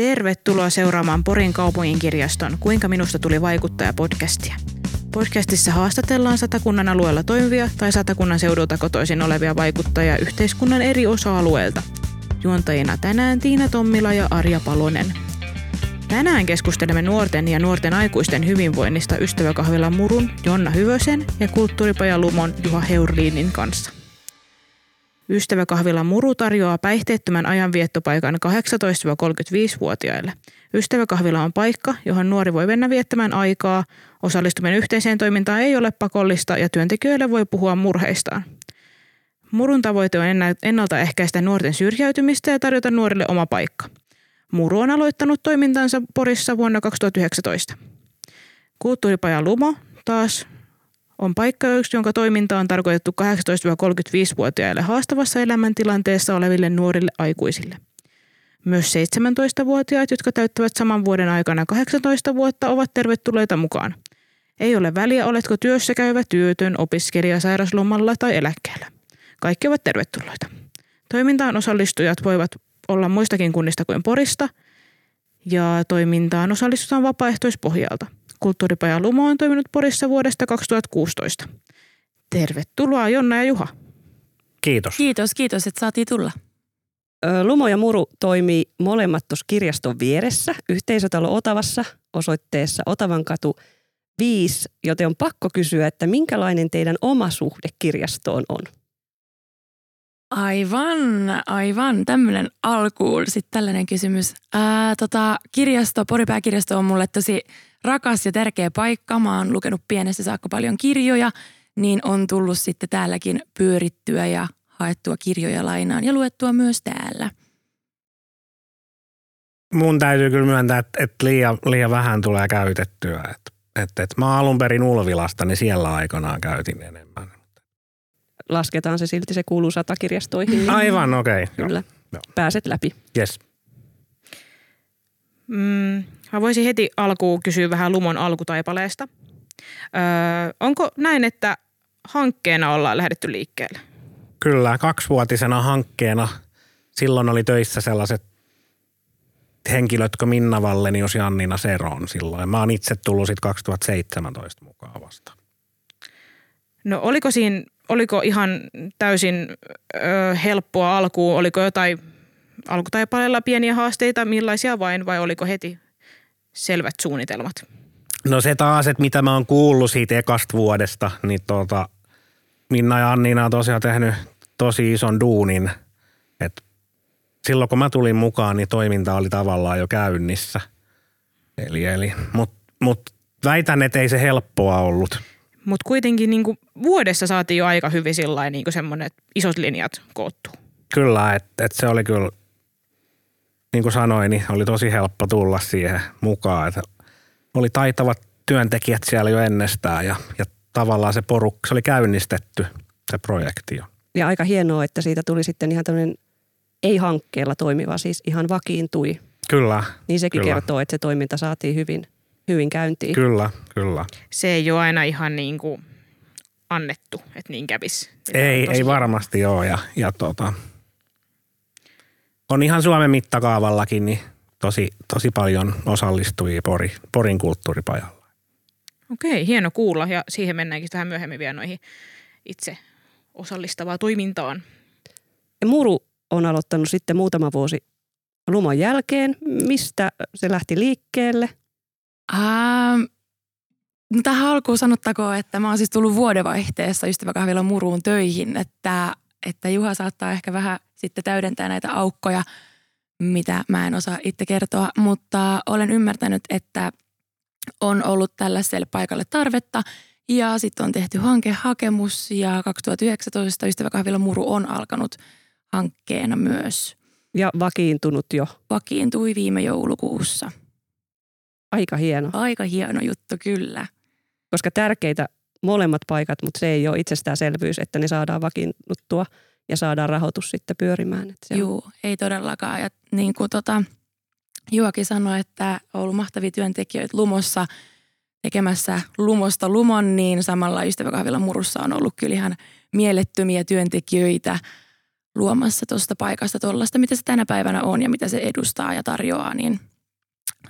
Tervetuloa seuraamaan Porin kaupungin kirjaston Kuinka minusta tuli vaikuttaja podcastia. Podcastissa haastatellaan satakunnan alueella toimivia tai satakunnan seudulta kotoisin olevia vaikuttajia yhteiskunnan eri osa-alueilta. Juontajina tänään Tiina Tommila ja Arja Palonen. Tänään keskustelemme nuorten ja nuorten aikuisten hyvinvoinnista ystäväkahvilla Murun Jonna Hyvösen ja kulttuuripaja Lumon Juha Heurliinin kanssa. Ystäväkahvila Muru tarjoaa päihteettömän ajanviettopaikan 18-35-vuotiaille. Ystäväkahvila on paikka, johon nuori voi mennä viettämään aikaa. Osallistuminen yhteiseen toimintaan ei ole pakollista ja työntekijöille voi puhua murheistaan. Murun tavoite on ennaltaehkäistä nuorten syrjäytymistä ja tarjota nuorille oma paikka. Muru on aloittanut toimintansa Porissa vuonna 2019. Kulttuuripaja Lumo taas on paikka, jonka toiminta on tarkoitettu 18-35-vuotiaille haastavassa elämäntilanteessa oleville nuorille aikuisille. Myös 17-vuotiaat, jotka täyttävät saman vuoden aikana 18 vuotta, ovat tervetulleita mukaan. Ei ole väliä, oletko työssä käyvä, työtön, opiskelija, sairaslomalla tai eläkkeellä. Kaikki ovat tervetulleita. Toimintaan osallistujat voivat olla muistakin kunnista kuin Porista, ja toimintaan osallistutaan vapaaehtoispohjalta – Kulttuuripaja Lumo on toiminut Porissa vuodesta 2016. Tervetuloa Jonna ja Juha. Kiitos. Kiitos, kiitos, että saatiin tulla. Lumo ja Muru toimii molemmat tuossa kirjaston vieressä yhteisötalo Otavassa osoitteessa Otavankatu 5, joten on pakko kysyä, että minkälainen teidän oma suhde kirjastoon on? Aivan, aivan. Tämmöinen alkuun sitten tällainen kysymys. Ää, tota, kirjasto, Poripääkirjasto on mulle tosi rakas ja tärkeä paikka. Mä oon lukenut pienestä saakka paljon kirjoja, niin on tullut sitten täälläkin pyörittyä ja haettua kirjoja lainaan ja luettua myös täällä. Mun täytyy kyllä myöntää, että, että liian, liian vähän tulee käytettyä. Että, että, että mä alun perin Ulvilasta, niin siellä aikanaan käytin enemmän. Lasketaan se silti, se kuuluu satakirjastoihin. Niin Aivan, okei. Okay. Kyllä. Joo. Pääset läpi. Yes. Mm, Mä voisin heti alkuun kysyä vähän Lumon alkutaipaleesta. Öö, onko näin, että hankkeena ollaan lähdetty liikkeelle? Kyllä, kaksivuotisena hankkeena. Silloin oli töissä sellaiset henkilöt, jotka Minna Vallenius ja Annina Seron silloin. Mä oon itse tullut sitten 2017 mukaan vasta. No oliko siinä, oliko ihan täysin ö, helppoa alkuun? Oliko jotain alkutaipaleella pieniä haasteita, millaisia vain, vai oliko heti selvät suunnitelmat? No se taas, että mitä mä oon kuullut siitä ekasta vuodesta, niin tota, Minna ja Annina on tosiaan tehnyt tosi ison duunin. Et silloin kun mä tulin mukaan, niin toiminta oli tavallaan jo käynnissä. Eli, eli, Mutta mut väitän, että ei se helppoa ollut. Mutta kuitenkin niin vuodessa saatiin jo aika hyvin sillä niin semmoinen isot linjat koottu. Kyllä, että et se oli kyllä niin kuin sanoin, niin oli tosi helppo tulla siihen mukaan. Että oli taitavat työntekijät siellä jo ennestään ja, ja tavallaan se porukka, se oli käynnistetty se projekti jo. Ja aika hienoa, että siitä tuli sitten ihan tämmöinen ei-hankkeella toimiva, siis ihan vakiintui. Kyllä. Niin sekin kyllä. kertoo, että se toiminta saatiin hyvin, hyvin käyntiin. Kyllä, kyllä. Se ei ole aina ihan niin kuin annettu, että niin kävisi. Ei, ei varmasti ole ja, ja tota, on ihan Suomen mittakaavallakin niin tosi, tosi paljon osallistujia Pori, Porin kulttuuripajalla. Okei, hieno kuulla ja siihen mennäänkin vähän myöhemmin vielä noihin itse osallistavaa toimintaan. Ja Muru on aloittanut sitten muutama vuosi lumon jälkeen. Mistä se lähti liikkeelle? Ähm, no tähän alkuun sanottakoon, että mä oon siis tullut vuodenvaihteessa ystäväkahvilla Muruun töihin, että, että Juha saattaa ehkä vähän sitten täydentää näitä aukkoja, mitä mä en osaa itse kertoa, mutta olen ymmärtänyt, että on ollut tällaiselle paikalle tarvetta ja sitten on tehty hankehakemus ja 2019 Ystäväkahvilla Muru on alkanut hankkeena myös. Ja vakiintunut jo. Vakiintui viime joulukuussa. Aika hieno. Aika hieno juttu, kyllä. Koska tärkeitä molemmat paikat, mutta se ei ole itsestäänselvyys, että ne saadaan vakiinnuttua – ja saadaan rahoitus sitten pyörimään. Että on. ei todellakaan. Ja niin kuin tota, Juokin sanoi, että on ollut mahtavia työntekijöitä Lumossa tekemässä Lumosta Lumon, niin samalla Ystäväkahvilla Murussa on ollut kyllä ihan mielettömiä työntekijöitä luomassa tuosta paikasta tuollaista, mitä se tänä päivänä on ja mitä se edustaa ja tarjoaa, niin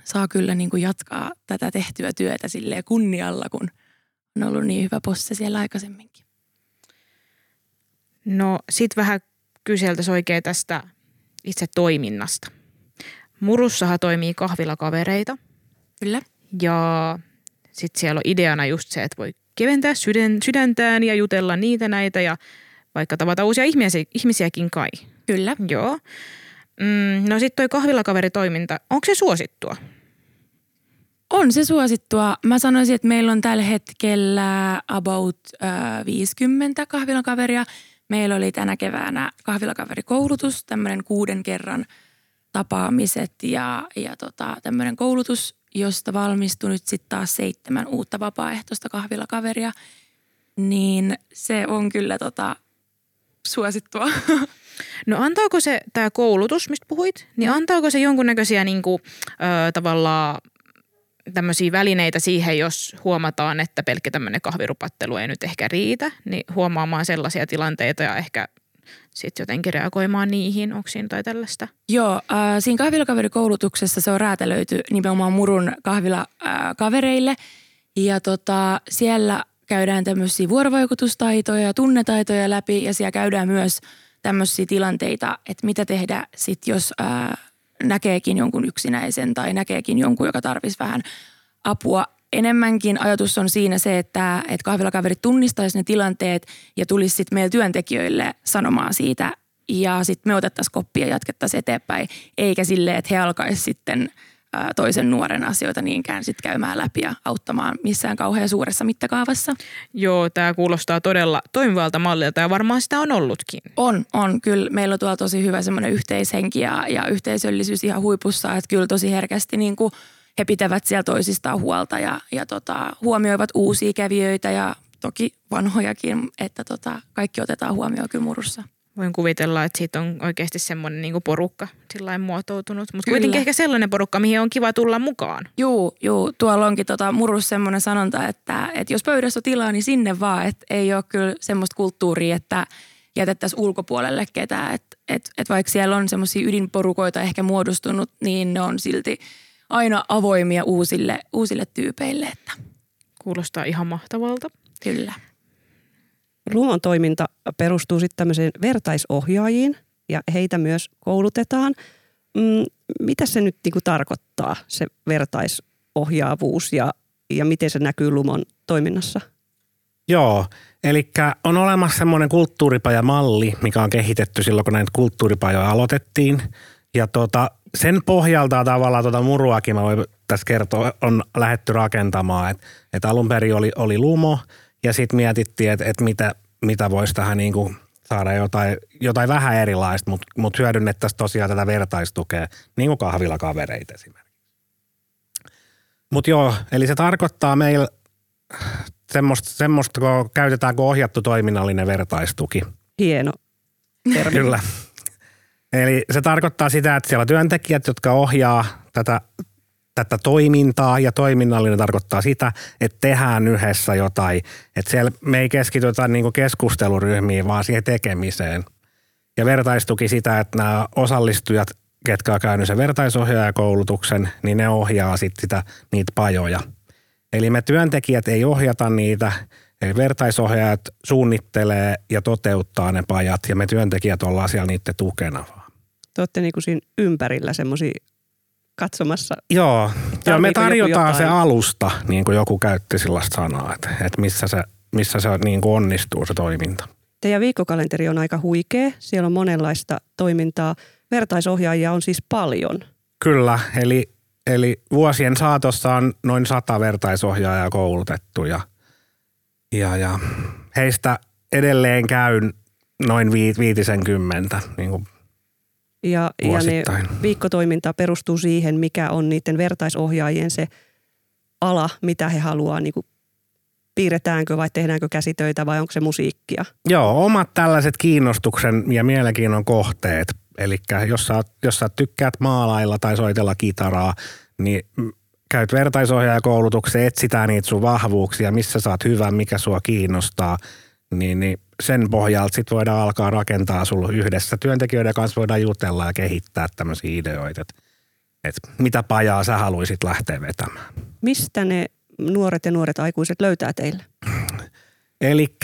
saa kyllä niin kuin jatkaa tätä tehtyä työtä silleen kunnialla, kun on ollut niin hyvä posse siellä aikaisemminkin. No sit vähän kyseltäisiin oikein tästä itse toiminnasta. Murussahan toimii kahvilakavereita Kyllä. ja sitten siellä on ideana just se, että voi keventää sydän, sydäntään ja jutella niitä näitä ja vaikka tavata uusia ihmisiä, ihmisiäkin kai. Kyllä. Joo. Mm, no sitten toi kahvilakaveritoiminta, onko se suosittua? On se suosittua. Mä sanoisin, että meillä on tällä hetkellä about äh, 50 kahvilakaveria. Meillä oli tänä keväänä kahvilakaverikoulutus, tämmöinen kuuden kerran tapaamiset ja, ja tota, tämmöinen koulutus, josta valmistui nyt sitten taas seitsemän uutta vapaaehtoista kahvilakaveria. Niin se on kyllä tota, suosittua. No antaako se tämä koulutus, mistä puhuit, niin antaako se jonkunnäköisiä niinku, ö, tavallaan tämmöisiä välineitä siihen, jos huomataan, että pelkkä tämmöinen kahvirupattelu ei nyt ehkä riitä, niin huomaamaan sellaisia tilanteita ja ehkä sitten jotenkin reagoimaan niihin. Onko siinä tai tällaista? Joo, äh, siinä kahvilakaverikoulutuksessa se on räätälöity nimenomaan murun kahvilakavereille. Ja tota, siellä käydään tämmöisiä vuorovaikutustaitoja ja tunnetaitoja läpi ja siellä käydään myös tämmöisiä tilanteita, että mitä tehdä sitten, jos ää, näkeekin jonkun yksinäisen tai näkeekin jonkun, joka tarvitsisi vähän apua. Enemmänkin ajatus on siinä se, että, että kahvilakaverit tunnistaisi ne tilanteet ja tulisi sitten meille työntekijöille sanomaan siitä ja sitten me otettaisiin koppia ja jatkettaisiin eteenpäin, eikä silleen, että he alkaisivat sitten – toisen nuoren asioita niinkään sit käymään läpi ja auttamaan missään kauhean suuressa mittakaavassa. Joo, tämä kuulostaa todella toimivalta mallilta ja varmaan sitä on ollutkin. On, on. Kyllä meillä on tuolla tosi hyvä semmoinen yhteishenki ja, ja yhteisöllisyys ihan huipussa, että kyllä tosi herkästi niin kuin he pitävät siellä toisistaan huolta ja, ja tota, huomioivat uusia kävijöitä ja toki vanhojakin, että tota, kaikki otetaan huomioon kyllä murussa voin kuvitella, että siitä on oikeasti semmoinen niin porukka sillä muotoutunut. Mutta kuitenkin ehkä sellainen porukka, mihin on kiva tulla mukaan. Juu, juu. Tuolla onkin tota murus semmoinen sanonta, että, että jos pöydässä on tilaa, niin sinne vaan. Että ei ole kyllä semmoista kulttuuria, että jätettäisiin ulkopuolelle ketään. Että et, et vaikka siellä on semmoisia ydinporukoita ehkä muodostunut, niin ne on silti aina avoimia uusille, uusille tyypeille. Että. Kuulostaa ihan mahtavalta. Kyllä. Lumon toiminta perustuu sitten tämmöiseen vertaisohjaajiin ja heitä myös koulutetaan. Mm, mitä se nyt niinku tarkoittaa, se vertaisohjaavuus ja, ja miten se näkyy Lumon toiminnassa? Joo, eli on olemassa semmoinen kulttuuripajamalli, mikä on kehitetty silloin, kun näitä kulttuuripajoja aloitettiin. Ja tota, sen pohjalta tavallaan tuota muruakin mä voin tässä kertoa, on lähetty rakentamaan. Että et alun perin oli, oli Lumo ja sitten mietittiin, että, että mitä, mitä voisi tähän niin kuin saada jotain, jotain vähän erilaista, mutta mut hyödynnettäisiin tosiaan tätä vertaistukea, niin kuin kahvilakavereita esimerkiksi. Mutta joo, eli se tarkoittaa meillä semmoista, semmoista kun käytetään kuin ohjattu toiminnallinen vertaistuki. Hieno termi. Kyllä. Eli se tarkoittaa sitä, että siellä on työntekijät, jotka ohjaa tätä tätä toimintaa ja toiminnallinen tarkoittaa sitä, että tehdään yhdessä jotain. Että siellä me ei keskitytä niin keskusteluryhmiin, vaan siihen tekemiseen. Ja vertaistuki sitä, että nämä osallistujat, ketkä on käynyt sen vertaisohjaajakoulutuksen, niin ne ohjaa sitten sitä, niitä pajoja. Eli me työntekijät ei ohjata niitä, eli vertaisohjaajat suunnittelee ja toteuttaa ne pajat ja me työntekijät ollaan siellä niiden tukena vaan. Te olette niin kuin siinä ympärillä semmoisia katsomassa. Joo, ja me tarjotaan se alusta, niin kuin joku käytti sellaista sanaa, että, että missä se, missä se niin kuin onnistuu se toiminta. Teidän viikkokalenteri on aika huikea. Siellä on monenlaista toimintaa. Vertaisohjaajia on siis paljon. Kyllä, eli, eli vuosien saatossa on noin sata vertaisohjaajaa koulutettu ja, ja, ja heistä edelleen käyn noin viitisen kymmentä niin kuin ja, ja ne viikkotoiminta perustuu siihen, mikä on niiden vertaisohjaajien se ala, mitä he haluaa niin kuin piirretäänkö vai tehdäänkö käsitöitä vai onko se musiikkia? Joo, omat tällaiset kiinnostuksen ja mielenkiinnon kohteet. Eli jos sä, jos sä tykkäät maalailla tai soitella kitaraa, niin käyt vertaisohjaajakoulutukseen, etsitään niitä sun vahvuuksia, missä sä oot hyvä, mikä sua kiinnostaa, niin, niin sen pohjalta sit voidaan alkaa rakentaa sulla yhdessä. Työntekijöiden kanssa voidaan jutella ja kehittää tämmöisiä ideoita. että mitä pajaa sä haluaisit lähteä vetämään. Mistä ne nuoret ja nuoret aikuiset löytää teille? Eli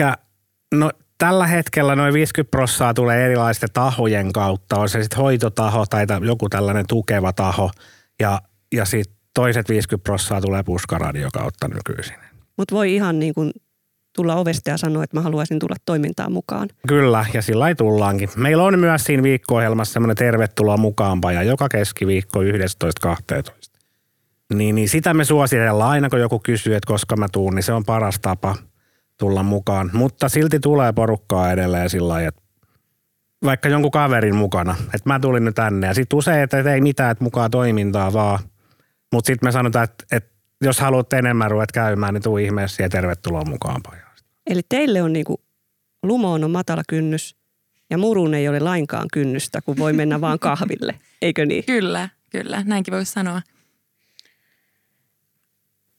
no, tällä hetkellä noin 50 prossaa tulee erilaisten tahojen kautta. On se sitten hoitotaho tai joku tällainen tukeva taho. Ja, ja sitten toiset 50 prossaa tulee puskaradio kautta nykyisin. Mutta voi ihan niin kuin tulla ovesta ja sanoa, että mä haluaisin tulla toimintaan mukaan. Kyllä, ja sillä ei tullaankin. Meillä on myös siinä viikko-ohjelmassa semmoinen tervetuloa mukaanpa ja joka keskiviikko 11.12. Niin, niin sitä me suositellaan aina, kun joku kysyy, että koska mä tuun, niin se on paras tapa tulla mukaan. Mutta silti tulee porukkaa edelleen sillä lailla, että vaikka jonkun kaverin mukana, että mä tulin nyt tänne. Ja sitten usein, että ei mitään, että mukaan toimintaa vaan. Mutta sitten me sanotaan, että, että jos haluat enemmän ruveta käymään, niin tuu ihmeessä ja tervetuloa mukaan pajasta. Eli teille on niinku, lumoon on matala kynnys ja murun ei ole lainkaan kynnystä, kun voi mennä vaan kahville. Eikö niin? Kyllä, kyllä. Näinkin voisi sanoa.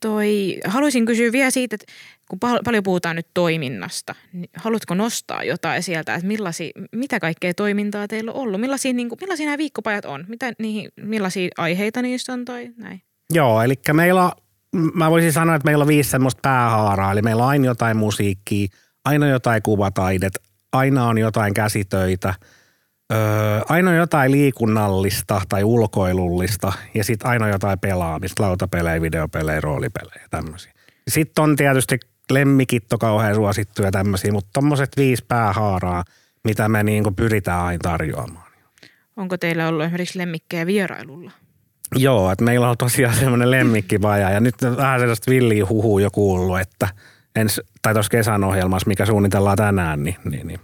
Toi, haluaisin kysyä vielä siitä, että kun pal- paljon puhutaan nyt toiminnasta, niin haluatko nostaa jotain sieltä, että millaisia, mitä kaikkea toimintaa teillä on ollut? Millaisia, niin kuin, millaisia nämä viikkopajat on? Mitä niihin, millaisia aiheita niissä on tai näin? Joo, eli meillä on, mä voisin sanoa, että meillä on viisi semmoista päähaaraa. Eli meillä on aina jotain musiikkia, aina jotain kuvataidet, aina on jotain käsitöitä, öö, aina jotain liikunnallista tai ulkoilullista ja sitten aina jotain pelaamista, lautapelejä, videopelejä, roolipelejä ja tämmöisiä. Sitten on tietysti lemmikit on kauhean suosittuja tämmöisiä, mutta tommoset viisi päähaaraa, mitä me niin pyritään aina tarjoamaan. Onko teillä ollut esimerkiksi lemmikkejä vierailulla? Joo, että meillä on tosiaan semmoinen lemmikkipaja ja nyt vähän sellaista villiä huhua jo kuullut, että ens, tai tuossa kesän ohjelmassa, mikä suunnitellaan tänään, niin, niin, niin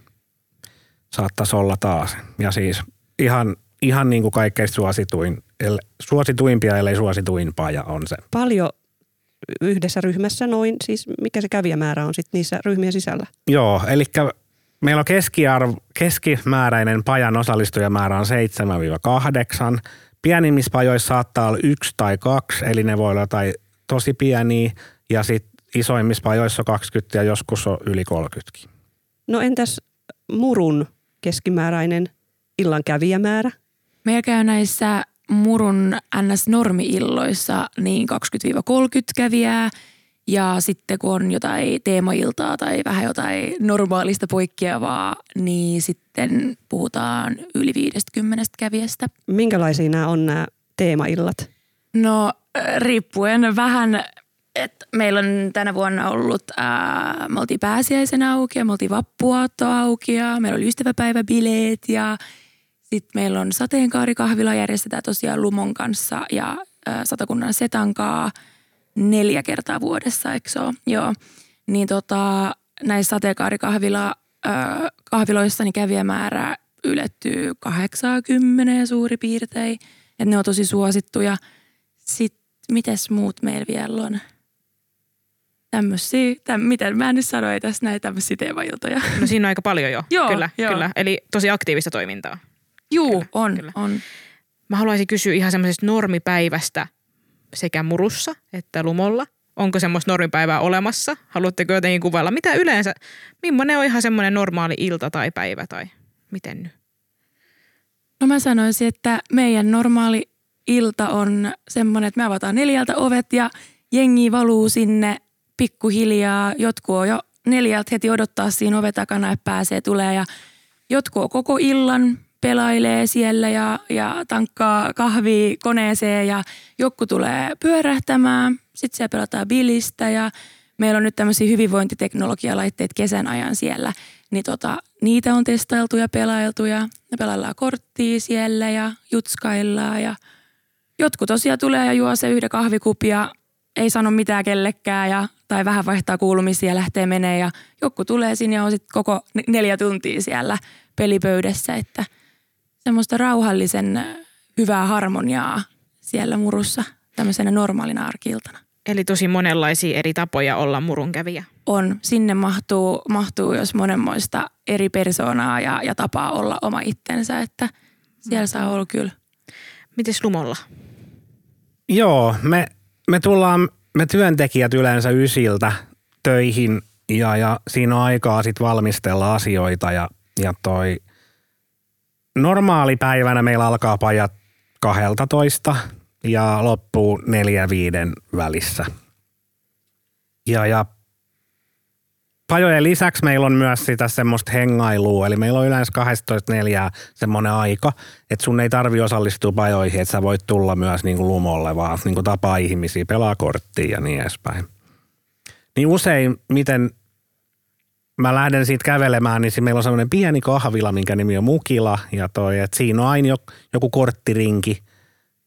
saattaisi olla taas. Ja siis ihan, ihan niin kuin kaikkein suosituin, el, suosituimpia, ellei suosituin paja on se. Paljon yhdessä ryhmässä noin, siis mikä se kävijämäärä on sitten niissä ryhmien sisällä? Joo, eli meillä on keskiarvo, keskimääräinen pajan osallistujamäärä on 7-8. Pienimmissä pajoissa saattaa olla yksi tai kaksi, eli ne voi olla jotain tosi pieniä, ja sitten isoimmissa pajoissa on 20 ja joskus on yli 30. No entäs murun keskimääräinen illan kävijämäärä? Meillä käy näissä murun NS-normi-illoissa niin 20-30 kävijää. Ja sitten kun on jotain teemailtaa tai vähän jotain normaalista poikkeavaa, niin sitten puhutaan yli 50 kävijästä. Minkälaisia nämä on nämä teemaillat? No riippuen vähän, että meillä on tänä vuonna ollut, ää, me oltiin pääsiäisen auki ja me oltiin vappuaatto auki ja meillä oli ystäväpäiväbileet ja sitten meillä on sateenkaarikahvila järjestetään tosiaan Lumon kanssa ja ää, Satakunnan Setankaa neljä kertaa vuodessa, eikö se ole? Joo. Niin tota, näissä sateenkaarikahvila kahviloissa niin kävijämäärä ylettyy 80 suuri piirtein. Että ne on tosi suosittuja. Sitten mites muut meillä vielä on? Tämmöisiä, täm, miten mä en nyt sano, ei tässä näitä tämmöisiä teemailtoja. No siinä on aika paljon jo. Joo, kyllä, joo. kyllä. Eli tosi aktiivista toimintaa. Juu, Kyllä, on, kyllä. on. Mä haluaisin kysyä ihan semmoisesta normipäivästä sekä murussa että lumolla. Onko semmoista normipäivää olemassa? Haluatteko jotenkin kuvailla? Mitä yleensä, millainen on ihan semmoinen normaali ilta tai päivä tai miten nyt? No mä sanoisin, että meidän normaali ilta on semmoinen, että me avataan neljältä ovet ja jengi valuu sinne pikkuhiljaa. Jotkut on jo neljältä heti odottaa siinä oven takana, että pääsee tulee ja jotkut on koko illan pelailee siellä ja, ja tankkaa kahvia koneeseen ja joku tulee pyörähtämään. Sitten siellä pelataan bilistä ja meillä on nyt tämmöisiä hyvinvointiteknologialaitteita kesän ajan siellä. Niin tota, niitä on testailtu ja pelailtu ja me pelaillaan korttia siellä ja jutskaillaan ja jotkut tosiaan tulee ja juo se yhden kahvikupia, ei sano mitään kellekään ja, tai vähän vaihtaa kuulumisia ja lähtee menee ja joku tulee sinne ja on sitten koko ne- neljä tuntia siellä pelipöydässä, että semmoista rauhallisen hyvää harmoniaa siellä murussa tämmöisenä normaalina arkiltana. Eli tosi monenlaisia eri tapoja olla murunkävijä. On, sinne mahtuu, mahtuu jos monenmoista eri persoonaa ja, ja tapaa olla oma itsensä, että siellä saa olla kyllä. Mites lumolla? Joo, me, me tullaan, me työntekijät yleensä ysiltä töihin ja, ja siinä on aikaa sitten valmistella asioita ja, ja toi normaalipäivänä meillä alkaa pajat 12 ja loppuu neljä viiden välissä. Ja, ja pajojen lisäksi meillä on myös sitä semmoista hengailua, eli meillä on yleensä 12.4 semmoinen aika, että sun ei tarvi osallistua pajoihin, että sä voit tulla myös niin kuin lumolle, vaan niin kuin tapaa ihmisiä, pelaa korttia ja niin edespäin. Niin usein, miten mä lähden siitä kävelemään, niin meillä on semmoinen pieni kahvila, minkä nimi on Mukila, ja toi, että siinä on aina joku korttirinki,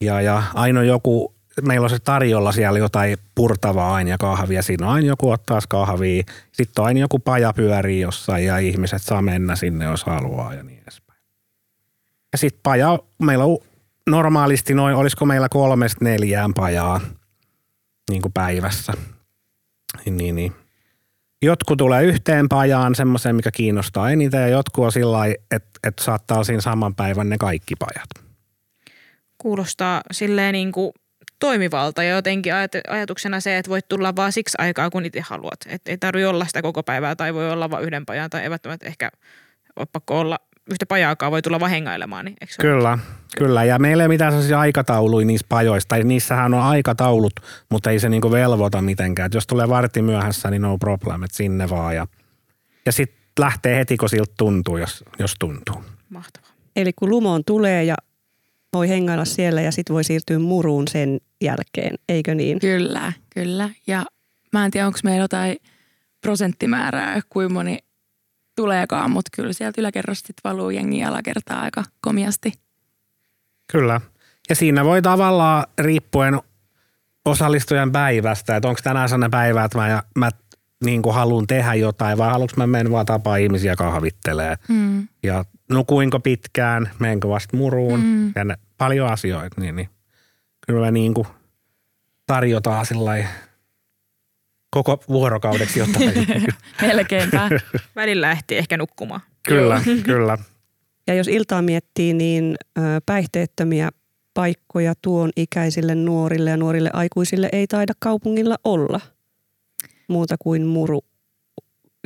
ja, ja aina joku meillä on se tarjolla siellä jotain purtavaa aina ja kahvia. Siinä on aina joku ottaa kahvia. Sitten on aina joku paja pyörii jossain ja ihmiset saa mennä sinne, jos haluaa ja niin edespäin. Ja sitten paja, meillä on normaalisti noin, olisiko meillä kolmesta neljään pajaa niin kuin päivässä. Niin, niin. Jotkut tulee yhteen pajaan, semmoiseen, mikä kiinnostaa eniten, ja jotkut on sillä että, että saattaa siinä saman päivän ne kaikki pajat. Kuulostaa silleen niin kuin toimivalta ja jotenkin ajatuksena se, että voit tulla vaan siksi aikaa, kun itse haluat. Että ei tarvitse olla sitä koko päivää tai voi olla vain yhden pajan tai ei välttämättä ehkä ole pakko olla yhtä pajaakaan, voi tulla vahengailemaan. Niin kyllä, ole? kyllä. Ja meillä ei mitään sellaisia aikatauluja niissä pajoissa. Tai niissähän on aikataulut, mutta ei se niinku velvoita mitenkään. Et jos tulee vartti myöhässä, niin no problem, että sinne vaan. Ja, ja sitten lähtee heti, kun siltä tuntuu, jos, jos tuntuu. Mahtavaa. Eli kun lumoon tulee ja voi hengailla siellä ja sitten voi siirtyä muruun sen jälkeen, eikö niin? Kyllä, kyllä. Ja mä en tiedä, onko meillä jotain prosenttimäärää, kuinka moni tuleekaan, mutta kyllä sieltä yläkerrasta valuu jengi alakertaa aika komiasti. Kyllä. Ja siinä voi tavallaan riippuen osallistujan päivästä, että onko tänään sellainen päivä, että mä, mä niin kuin haluan tehdä jotain vai haluanko mä mennä vaan tapaa ihmisiä kahvittelee. Mm. Ja nukuinko pitkään, menenkö vasta muruun mm. ja ne, paljon asioita, niin, niin kyllä me niin kuin tarjotaan sillai koko vuorokaudeksi jotain. Melkeinpä. Välillä ehti ehkä nukkumaan. Kyllä, kyllä. Ja jos iltaa miettii, niin päihteettömiä paikkoja tuon ikäisille nuorille ja nuorille aikuisille ei taida kaupungilla olla muuta kuin muru.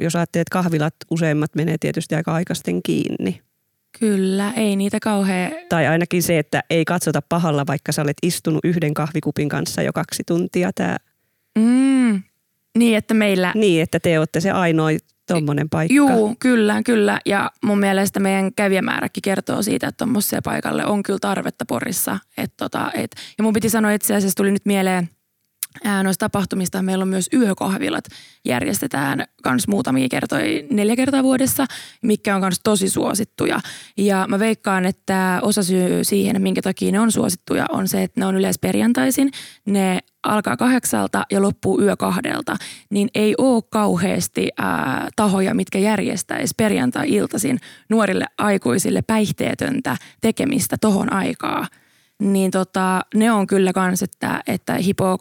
Jos ajattelet, että kahvilat useimmat menee tietysti aika aikaisten kiinni. Kyllä, ei niitä kauhean... Tai ainakin se, että ei katsota pahalla, vaikka sä olet istunut yhden kahvikupin kanssa jo kaksi tuntia. Tää... Mm, niin, että meillä... Niin, että te olette se ainoa tuommoinen paikka. Juu, kyllä, kyllä. Ja mun mielestä meidän kävijämääräkin kertoo siitä, että tuommoiselle paikalle on kyllä tarvetta Porissa. Et tota, et, ja mun piti sanoa itse asiassa, tuli nyt mieleen – noista tapahtumista meillä on myös yökahvilat. Järjestetään myös muutamia kertoja, neljä kertaa vuodessa, mikä on myös tosi suosittuja. Ja mä veikkaan, että osa syy siihen, minkä takia ne on suosittuja, on se, että ne on yleensä perjantaisin. Ne alkaa kahdeksalta ja loppuu yö kahdelta, niin ei ole kauheasti ää, tahoja, mitkä järjestäisi perjantai-iltaisin nuorille aikuisille päihteetöntä tekemistä tohon aikaa – niin tota, ne on kyllä kans, että, että hipoo 80-90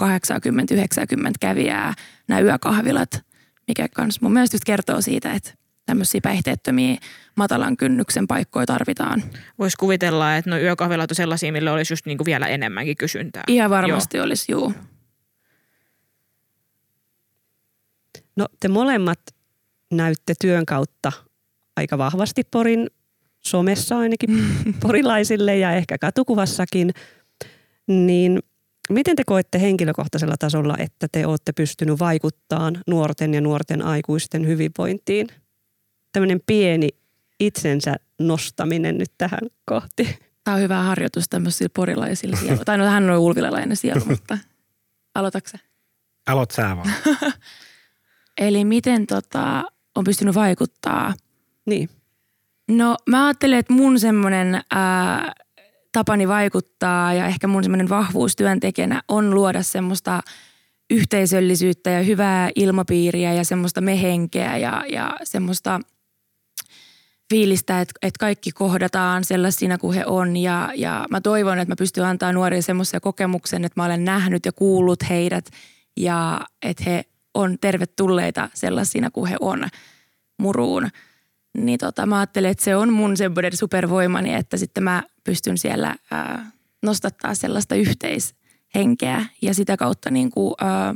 kävijää nämä yökahvilat, mikä kans mun mielestä just kertoo siitä, että tämmöisiä päihteettömiä matalan kynnyksen paikkoja tarvitaan. Voisi kuvitella, että no yökahvilat on sellaisia, millä olisi just niinku vielä enemmänkin kysyntää. Ihan varmasti joo. olisi, juu. No te molemmat näytte työn kautta aika vahvasti Porin somessa ainakin porilaisille ja ehkä katukuvassakin, niin miten te koette henkilökohtaisella tasolla, että te olette pystynyt vaikuttamaan nuorten ja nuorten aikuisten hyvinvointiin? Tämmöinen pieni itsensä nostaminen nyt tähän kohti. Tämä on hyvä harjoitus tämmöisille porilaisille sielu. Tai no hän on ulvilalainen sielu, mutta aloitatko Aloit sä vaan. Eli miten tota, on pystynyt vaikuttaa? Niin. No mä ajattelen, että mun semmoinen tapani vaikuttaa ja ehkä mun semmoinen vahvuus työntekijänä on luoda semmoista yhteisöllisyyttä ja hyvää ilmapiiriä ja semmoista mehenkeä ja, ja semmoista fiilistä, että, että kaikki kohdataan sellaisina kuin he on. Ja, ja mä toivon, että mä pystyn antaa nuorille semmoisia kokemuksen, että mä olen nähnyt ja kuullut heidät ja että he on tervetulleita sellaisina kuin he on muruun niin tota, mä ajattelen, että se on mun semmoinen supervoimani, että sitten mä pystyn siellä ää, nostattaa sellaista yhteishenkeä ja sitä kautta niin kuin, ää,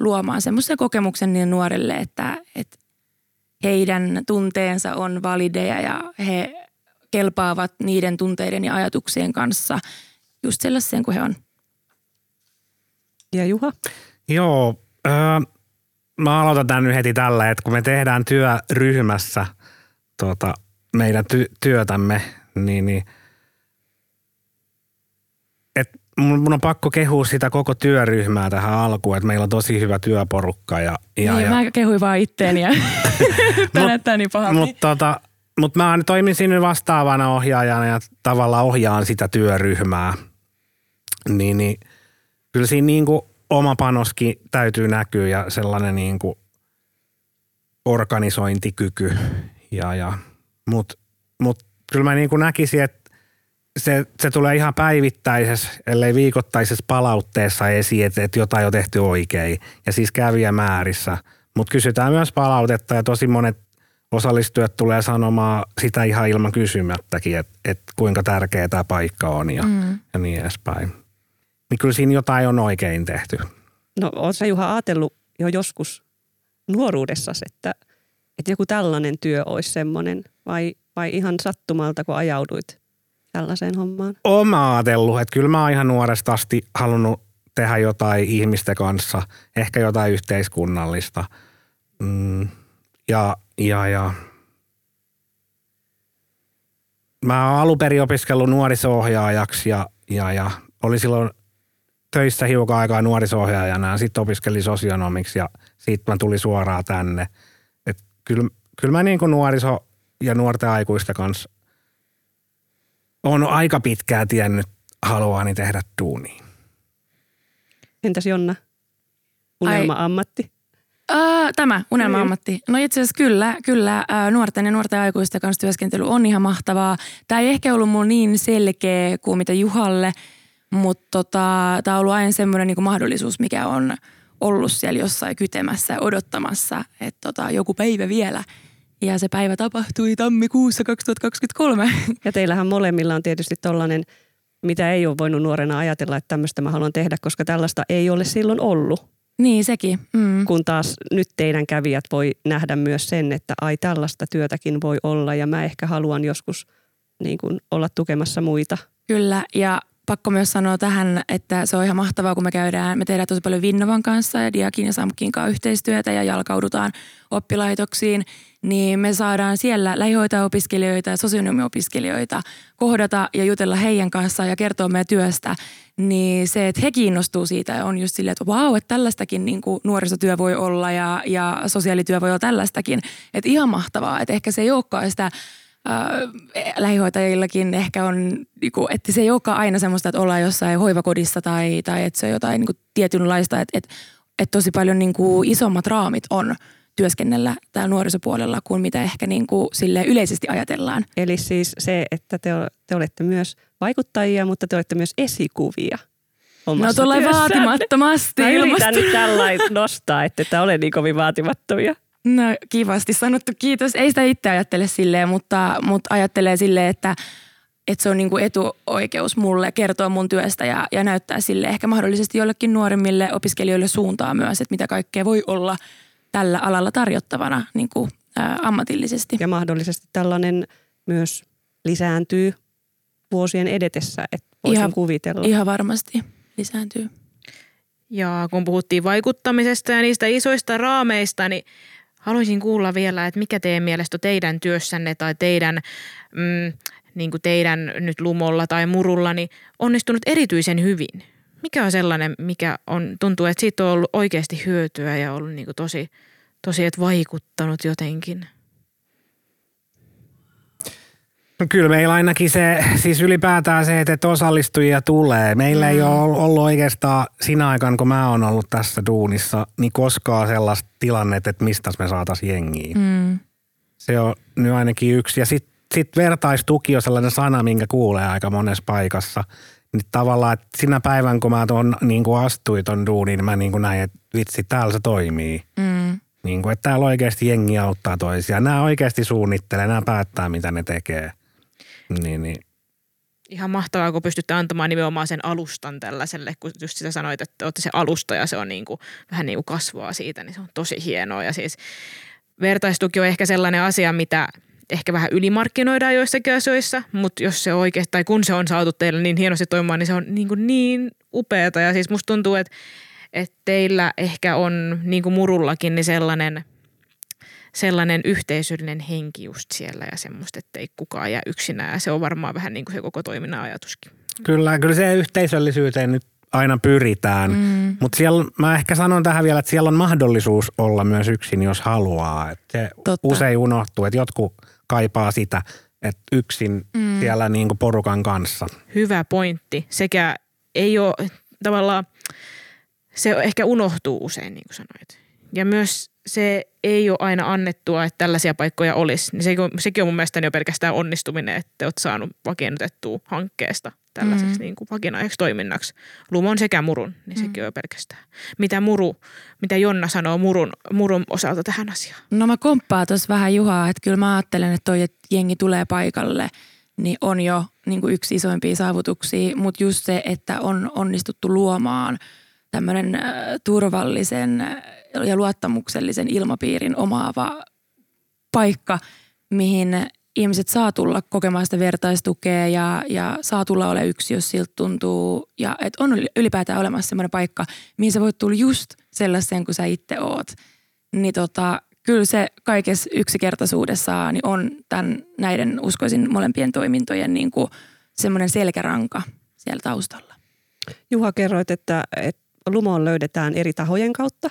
luomaan semmoisen kokemuksen niin nuorille, että, että heidän tunteensa on valideja ja he kelpaavat niiden tunteiden ja ajatuksien kanssa just sellaiseen kuin he on. Ja Juha? Joo, öö, mä aloitan tämän nyt heti tällä, että kun me tehdään työryhmässä tuota, meidän ty- työtämme, niin, niin et mun, mun on pakko kehua sitä koko työryhmää tähän alkuun, että meillä on tosi hyvä työporukka. Ja, ja, niin, ja, mä kehuin vaan itteeni ja näyttää niin pahalta. Mutta tota, mut mä toimin siinä vastaavana ohjaajana ja tavallaan ohjaan sitä työryhmää. Niin, niin kyllä siinä niinku oma panoskin täytyy näkyä ja sellainen niinku organisointikyky. Ja, ja, Mutta mut kyllä mä niinku näkisin, että se, se tulee ihan päivittäisessä, ellei viikoittaisessa palautteessa esiin, että, että jotain on tehty oikein. Ja siis kävijämäärissä. Mutta kysytään myös palautetta ja tosi monet osallistujat tulee sanomaan sitä ihan ilman kysymättäkin, että, että kuinka tärkeä tämä paikka on ja, mm. ja niin edespäin. Niin kyllä siinä jotain on oikein tehty. No oletko Juha ajatellut jo joskus nuoruudessasi, että, että joku tällainen työ olisi semmoinen vai, vai ihan sattumalta, kun ajauduit tällaiseen hommaan? Olen ajatellut, että kyllä mä oon ihan nuoresta asti halunnut tehdä jotain ihmisten kanssa, ehkä jotain yhteiskunnallista. Mm, ja, ja, ja. Mä oon alun perin opiskellut nuoriso-ohjaajaksi ja, ja, ja oli silloin töissä hiukan aikaa nuoriso-ohjaajana ja sitten opiskelin sosionomiksi ja siitä mä tulin suoraan tänne. Kyllä, kyllä mä niin kuin nuoriso- ja nuorten aikuisten kanssa on aika pitkään tiennyt haluaani tehdä duunia. Entäs Jonna? Unelma-ammatti? Uh, tämä, unelma-ammatti. No itse asiassa kyllä, kyllä uh, nuorten ja nuorten aikuisten kanssa työskentely on ihan mahtavaa. Tämä ei ehkä ollut mulla niin selkeä kuin mitä Juhalle, mutta tota, tämä on ollut aina semmoinen niin mahdollisuus, mikä on ollut siellä jossain kytemässä odottamassa, että tota, joku päivä vielä – ja se päivä tapahtui tammikuussa 2023. Ja teillähän molemmilla on tietysti tollainen, mitä ei ole voinut nuorena ajatella, että tämmöistä mä haluan tehdä, koska tällaista ei ole silloin ollut. Niin, sekin. Mm. Kun taas nyt teidän kävijät voi nähdä myös sen, että ai tällaista työtäkin voi olla ja mä ehkä haluan joskus niin kuin olla tukemassa muita. Kyllä, ja pakko myös sanoa tähän, että se on ihan mahtavaa, kun me käydään, me tehdään tosi paljon Vinnovan kanssa ja Diakin ja Samkin kanssa yhteistyötä ja jalkaudutaan oppilaitoksiin, niin me saadaan siellä lähihoitajaopiskelijoita ja sosionomiopiskelijoita kohdata ja jutella heidän kanssaan ja kertoa meidän työstä, niin se, että he kiinnostuu siitä on just silleen, että vau, että tällaistakin niin kuin nuorisotyö voi olla ja, ja sosiaalityö voi olla tällaistakin. Että ihan mahtavaa, että ehkä se ei olekaan sitä äh, lähihoitajillakin ehkä on, niinku, että se ei olekaan aina semmoista, että ollaan jossain hoivakodissa tai, tai että se on jotain niinku, tietynlaista, että, että, että tosi paljon niinku, isommat raamit on työskennellä täällä nuorisopuolella kuin mitä ehkä niin kuin sille yleisesti ajatellaan. Eli siis se, että te, te olette myös vaikuttajia, mutta te olette myös esikuvia. No tuolla vaatimattomasti. Mä yritän nyt tällainen nostaa, että te ole niin kovin vaatimattomia. No kivasti sanottu, kiitos. Ei sitä itse ajattele silleen, mutta, mutta ajattelee silleen, että, että se on niin kuin etuoikeus mulle kertoa mun työstä ja, ja näyttää sille ehkä mahdollisesti jollekin nuoremmille opiskelijoille suuntaa myös, että mitä kaikkea voi olla tällä alalla tarjottavana niin kuin, ää, ammatillisesti. Ja mahdollisesti tällainen myös lisääntyy vuosien edetessä, että voisin ihan, kuvitella. Ihan varmasti lisääntyy. Ja kun puhuttiin vaikuttamisesta ja niistä isoista raameista, niin Haluaisin kuulla vielä, että mikä teidän mielestä teidän työssänne tai teidän, mm, niin kuin teidän nyt lumolla tai murulla niin onnistunut erityisen hyvin? Mikä on sellainen, mikä on, tuntuu, että siitä on ollut oikeasti hyötyä ja ollut niin kuin tosi, tosi että vaikuttanut jotenkin? No kyllä meillä ainakin se, siis ylipäätään se, että osallistujia tulee. Meillä mm. ei ole ollut oikeastaan siinä aikana, kun mä oon ollut tässä duunissa, niin koskaan sellaista tilannetta, että mistä me saataisiin jengiä. Mm. Se on nyt ainakin yksi. Ja sitten sit vertaistuki on sellainen sana, minkä kuulee aika monessa paikassa. Niin tavallaan, että sinä päivän, kun mä ton, niin kuin astuin ton duuniin, niin mä niin kuin näin, että vitsi, täällä se toimii. Mm. Niin kuin, että täällä oikeasti jengi auttaa toisiaan. Nämä oikeasti suunnittelee, nämä päättää, mitä ne tekee. Niin, niin. Ihan mahtavaa, kun pystytte antamaan nimenomaan sen alustan tällaiselle, kun just sitä sanoit, että olette se alusta ja se on niin kuin, vähän niin kuin kasvaa siitä, niin se on tosi hienoa. Ja siis vertaistuki on ehkä sellainen asia, mitä ehkä vähän ylimarkkinoidaan joissakin asioissa, mutta jos se oikeasti, tai kun se on saatu teille niin hienosti toimimaan, niin se on niin, kuin niin upeata. Ja siis musta tuntuu, että että teillä ehkä on, niin kuin murullakin, niin sellainen, sellainen yhteisöllinen henki just siellä ja semmoista, että ei kukaan jää yksinään. Ja se on varmaan vähän niin kuin se koko toiminnan ajatuskin. Kyllä, kyllä se yhteisöllisyyteen nyt aina pyritään. Mm. Mutta siellä, mä ehkä sanon tähän vielä, että siellä on mahdollisuus olla myös yksin, jos haluaa. Et se Totta. usein unohtuu, että jotkut kaipaa sitä, että yksin mm. siellä niinku porukan kanssa. Hyvä pointti. Sekä ei ole tavallaan, se ehkä unohtuu usein, niin kuin sanoit. Ja myös se ei ole aina annettua, että tällaisia paikkoja olisi. Niin se, sekin on mun mielestä jo pelkästään onnistuminen, että olet saanut vakiinnutettua hankkeesta tällaiseksi mm. niin kuin vakinaiseksi toiminnaksi. Lumon sekä murun, niin sekin mm. on jo pelkästään. Mitä muru, mitä Jonna sanoo murun, murun osalta tähän asiaan? No mä komppaan tuossa vähän Juhaa, että kyllä mä ajattelen, että toi, että jengi tulee paikalle, niin on jo niin kuin yksi isoimpia saavutuksia, mutta just se, että on onnistuttu luomaan tämmöinen äh, turvallisen ja luottamuksellisen ilmapiirin omaava paikka, mihin ihmiset saa tulla kokemaan sitä vertaistukea ja, ja saa tulla ole yksi, jos siltä tuntuu. Ja että on ylipäätään olemassa semmoinen paikka, mihin sä voit tulla just sellaisen kuin sä itse oot. Niin tota, kyllä se kaikessa yksinkertaisuudessaan niin on tämän, näiden uskoisin molempien toimintojen niin kuin semmoinen selkäranka siellä taustalla. Juha, kerroit, että, että lumoon löydetään eri tahojen kautta,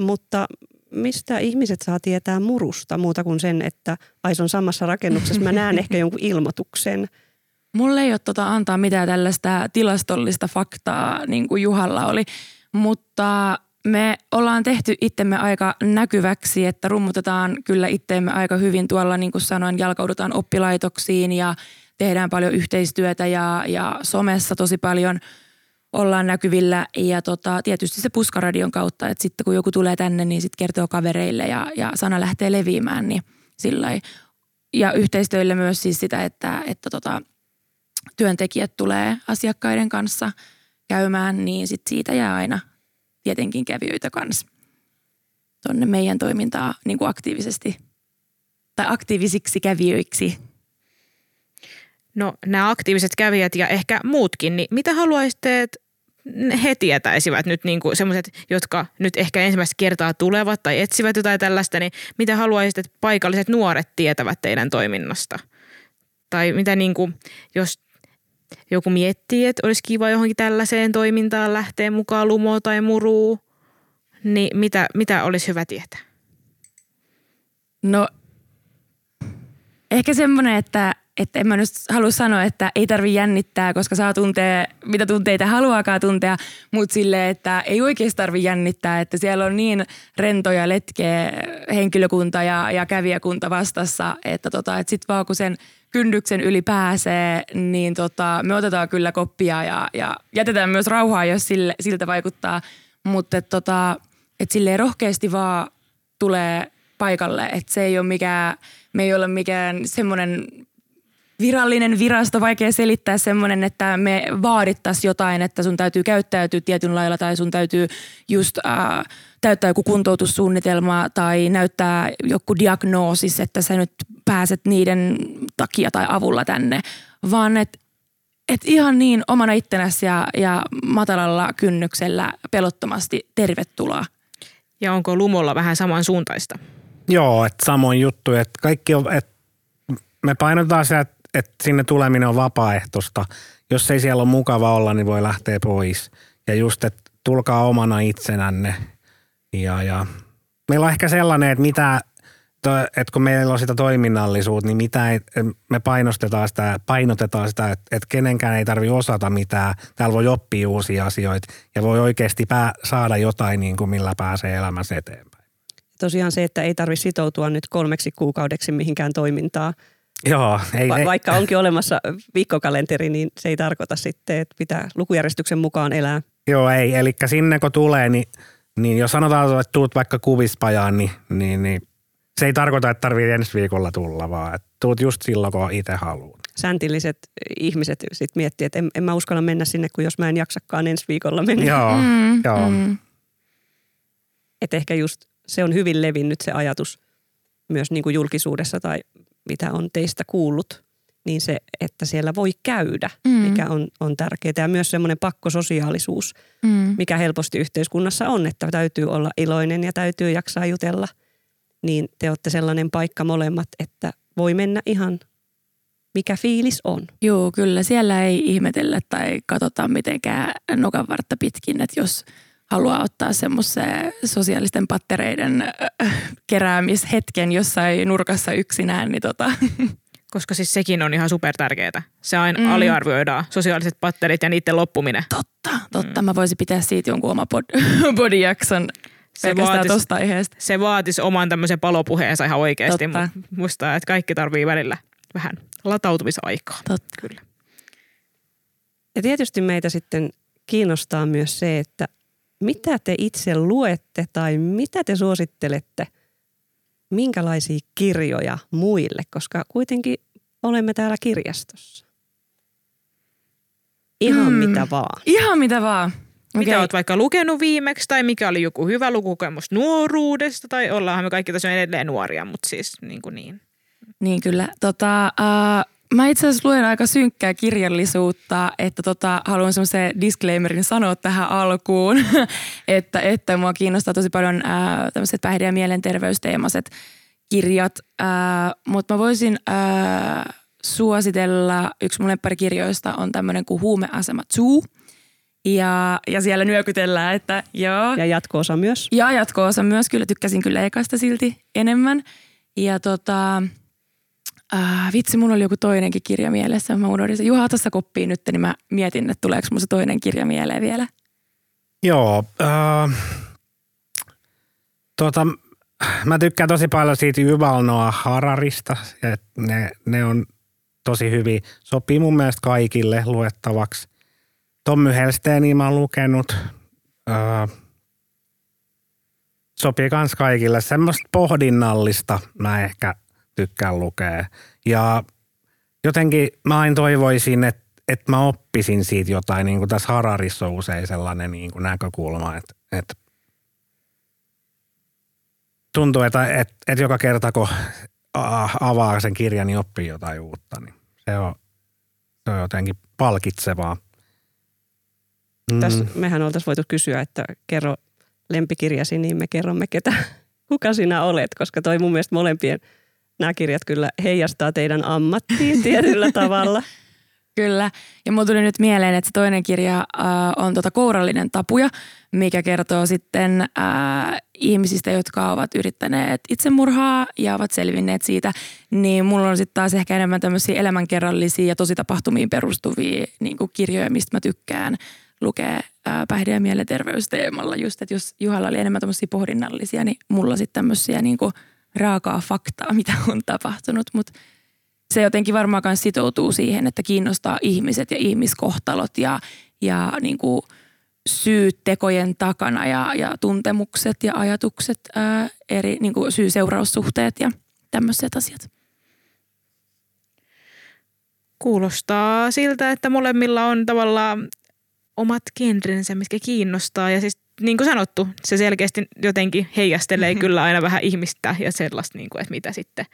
mutta mistä ihmiset saa tietää murusta muuta kuin sen, että Aison samassa rakennuksessa mä näen ehkä jonkun ilmoituksen. Mulle ei ole tota antaa mitään tällaista tilastollista faktaa, niin kuin Juhalla oli, mutta me ollaan tehty itsemme aika näkyväksi, että rummutetaan kyllä itteemme aika hyvin tuolla, niin kuin sanoin, jalkaudutaan oppilaitoksiin ja tehdään paljon yhteistyötä ja, ja somessa tosi paljon – ollaan näkyvillä ja tota, tietysti se puskaradion kautta, että sitten kun joku tulee tänne, niin sitten kertoo kavereille ja, ja sana lähtee leviämään, niin sillä Ja yhteistyölle myös siis sitä, että, että tota, työntekijät tulee asiakkaiden kanssa käymään, niin sit siitä jää aina tietenkin kävijöitä kanssa tuonne meidän toimintaa niin kuin aktiivisesti tai aktiivisiksi kävijöiksi. No nämä aktiiviset kävijät ja ehkä muutkin, niin mitä haluaisitte, että he tietäisivät nyt niin semmoiset, jotka nyt ehkä ensimmäistä kertaa tulevat tai etsivät jotain tällaista, niin mitä haluaisit, että paikalliset nuoret tietävät teidän toiminnasta? Tai mitä niin kuin, jos joku miettii, että olisi kiva johonkin tällaiseen toimintaan lähteä mukaan lumo tai muruu, niin mitä, mitä olisi hyvä tietää? No ehkä semmoinen, että että en mä nyt halua sanoa, että ei tarvi jännittää, koska saa tuntea, mitä tunteita haluaakaan tuntea, mutta sille, että ei oikeasti tarvi jännittää, että siellä on niin rentoja letkeä henkilökunta ja, ja kävijäkunta vastassa, että, tota, että sitten vaan kun sen kynnyksen yli pääsee, niin tota, me otetaan kyllä koppia ja, ja jätetään myös rauhaa, jos sille, siltä vaikuttaa, mutta että tota, et silleen rohkeasti vaan tulee paikalle, että se ei ole mikään, me ei ole mikään semmoinen virallinen virasto, vaikea selittää semmoinen, että me vaadittaisiin jotain, että sun täytyy käyttäytyä tietyn lailla tai sun täytyy just äh, täyttää joku kuntoutussuunnitelma tai näyttää joku diagnoosis, että sä nyt pääset niiden takia tai avulla tänne, vaan että et ihan niin omana ittenäsi ja, ja matalalla kynnyksellä pelottomasti tervetuloa. Ja onko Lumolla vähän samansuuntaista? Joo, että samoin juttu, että kaikki on, että me painotetaan sitä, että että sinne tuleminen on vapaaehtoista. Jos ei siellä ole mukava olla, niin voi lähteä pois. Ja just, että tulkaa omana itsenänne. Ja, ja meillä on ehkä sellainen, että mitä, että kun meillä on sitä toiminnallisuutta, niin mitä me painostetaan sitä, painotetaan sitä, että, että kenenkään ei tarvi osata mitään. Täällä voi oppia uusia asioita ja voi oikeasti pää, saada jotain, niin kuin millä pääsee elämässä eteenpäin. Tosiaan se, että ei tarvitse sitoutua nyt kolmeksi kuukaudeksi mihinkään toimintaan – Joo, ei, Va- ei. Vaikka onkin olemassa viikkokalenteri, niin se ei tarkoita sitten, että pitää lukujärjestyksen mukaan elää. Joo, ei. Eli sinne kun tulee, niin, niin jos sanotaan, että tuut vaikka kuvispajaan, niin, niin, niin se ei tarkoita, että tarvii ensi viikolla tulla, vaan että tuut just silloin, kun itse haluat. Säntilliset ihmiset sitten miettii, että en, en mä uskalla mennä sinne, kun jos mä en jaksakaan ensi viikolla mennä. Joo, mm, joo. Mm. Että ehkä just se on hyvin levinnyt se ajatus myös niin kuin julkisuudessa tai mitä on teistä kuullut, niin se, että siellä voi käydä, Mm. mikä on, on tärkeää. Ja myös semmoinen pakkososiaalisuus, Mm. mikä helposti yhteiskunnassa on, että täytyy olla iloinen ja täytyy jaksaa jutella. Niin te olette sellainen paikka molemmat, että voi mennä ihan mikä fiilis on. Joo, kyllä. Siellä ei ihmetellä tai katsota mitenkään nokan vartta pitkin, että jos haluaa ottaa semmoisen sosiaalisten pattereiden äh, keräämishetken jossain nurkassa yksinään, niin tota, Koska siis sekin on ihan super tärkeää. Se aina Mm. mm. aliarvioidaan, sosiaaliset patterit ja niiden loppuminen. totta, totta. Mä voisin pitää siitä jonkun oma pod, bodijakson Se vaatis- tosta aiheesta. Se vaatisi oman tämmöisen palopuheensa ihan oikeasti, mutta muistaa, että kaikki tarvii välillä vähän latautumisaikaa. Totta. Kyllä. Ja tietysti meitä sitten kiinnostaa myös se, että mitä te itse luette tai mitä te suosittelette, minkälaisia kirjoja muille, koska kuitenkin olemme täällä kirjastossa. Ihan Mm. mitä vaan. Ihan mitä vaan. Mitä Okei. oot vaikka lukenut viimeksi tai mikä oli joku hyvä lukukokemus nuoruudesta tai ollaanhan me kaikki tosiaan edelleen nuoria, mutta siis niin kuin niin. Niin kyllä. Tota, uh, mä itse asiassa luen aika synkkää kirjallisuutta, että tota, haluan semmoisen disclaimerin sanoa tähän alkuun, että, että mua kiinnostaa tosi paljon uh, tämmöiset päihde- ja mielenterveysteemaiset kirjat, uh, mutta mä voisin uh, suositella, yksi mun kirjoista on tämmöinen kuin Huumeasema Zoo, ja, ja siellä nyökytellään, että joo, Ja jatko-osa myös. ja jatko-osa myös, kyllä tykkäsin kyllä ekasta silti enemmän. Ja tota, äh, vitsi, mulla oli joku toinenkin kirja mielessä. Mä unohdin sen. Juha, tässä koppiin nyt, niin mä mietin, että tuleeko mun se toinen kirja mieleen vielä. Joo. Äh, tota, mä tykkään tosi paljon siitä Yuval Noah Hararista. Et ne, ne on tosi hyvin. Sopii mun mielestä kaikille luettavaksi. Tommy Helsteeni mä oon lukenut. Äh, sopii kans kaikille. Semmoista pohdinnallista mä ehkä tykkään lukea. Ja jotenkin mä aina toivoisin, että, että mä oppisin siitä jotain. Niin kuin tässä Hararissa on usein sellainen niin kuin näkökulma, että, että tuntuu, että, että, että joka kerta kun avaa sen kirjan, niin oppii jotain uutta. Niin se, on, se on jotenkin palkitsevaa. Mm. Tässä mehän oltaisiin voitu kysyä, että kerro lempikirjasi, niin me kerromme, ketä, kuka sinä olet, koska toi mun mielestä molempien nämä kirjat kyllä heijastaa teidän ammattiin tietyllä tavalla. Kyllä. Ja mulla tuli nyt mieleen, että se toinen kirja äh, on tota Kourallinen tapuja, mikä kertoo sitten äh, ihmisistä, jotka ovat yrittäneet itsemurhaa ja ovat selvinneet siitä. Niin mulla on sitten taas ehkä enemmän tämmöisiä elämänkerrallisia ja tosi tapahtumiin perustuvia niin kirjoja, mistä mä tykkään lukea äh, päihde- ja mielenterveysteemalla. Just, että jos Juhalla oli enemmän tämmöisiä pohdinnallisia, niin mulla sitten tämmöisiä niin kuin raakaa faktaa, mitä on tapahtunut. Mutta se jotenkin varmaan sitoutuu siihen, että kiinnostaa ihmiset ja ihmiskohtalot ja, ja niin kuin syyt tekojen takana ja, ja tuntemukset ja ajatukset, ää, eri niin kuin syy-seuraussuhteet ja tämmöiset asiat. Kuulostaa siltä, että molemmilla on tavallaan omat genrensä, mitkä kiinnostaa. Ja siis niin kuin sanottu, se selkeästi jotenkin heijastelee kyllä aina vähän ihmistä ja sellaista, niin kuin, että mitä sitten,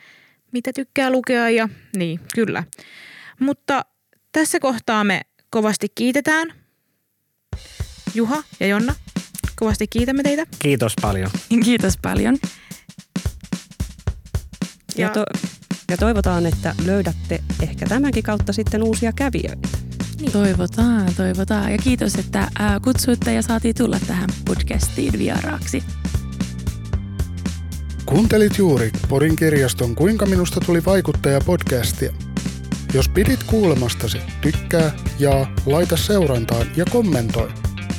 mitä tykkää lukea ja niin, kyllä. Mutta tässä kohtaa me kovasti kiitetään. Juha ja Jonna, kovasti kiitämme teitä. Kiitos paljon. Kiitos paljon. Ja, Ja- to, ja toivotaan, että löydätte ehkä tämänkin kautta sitten uusia kävijöitä. Toivotaan, toivotaan. Ja kiitos, että ää, kutsuitte ja saatiin tulla tähän podcastiin vieraaksi. Kuuntelit juuri Porin kirjaston Kuinka minusta tuli vaikuttaja podcastia. Jos pidit kuulemastasi, tykkää, jaa, laita seurantaan ja kommentoi.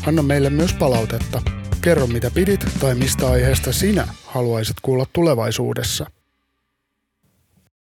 Anna meille myös palautetta. Kerro mitä pidit tai mistä aiheesta sinä haluaisit kuulla tulevaisuudessa.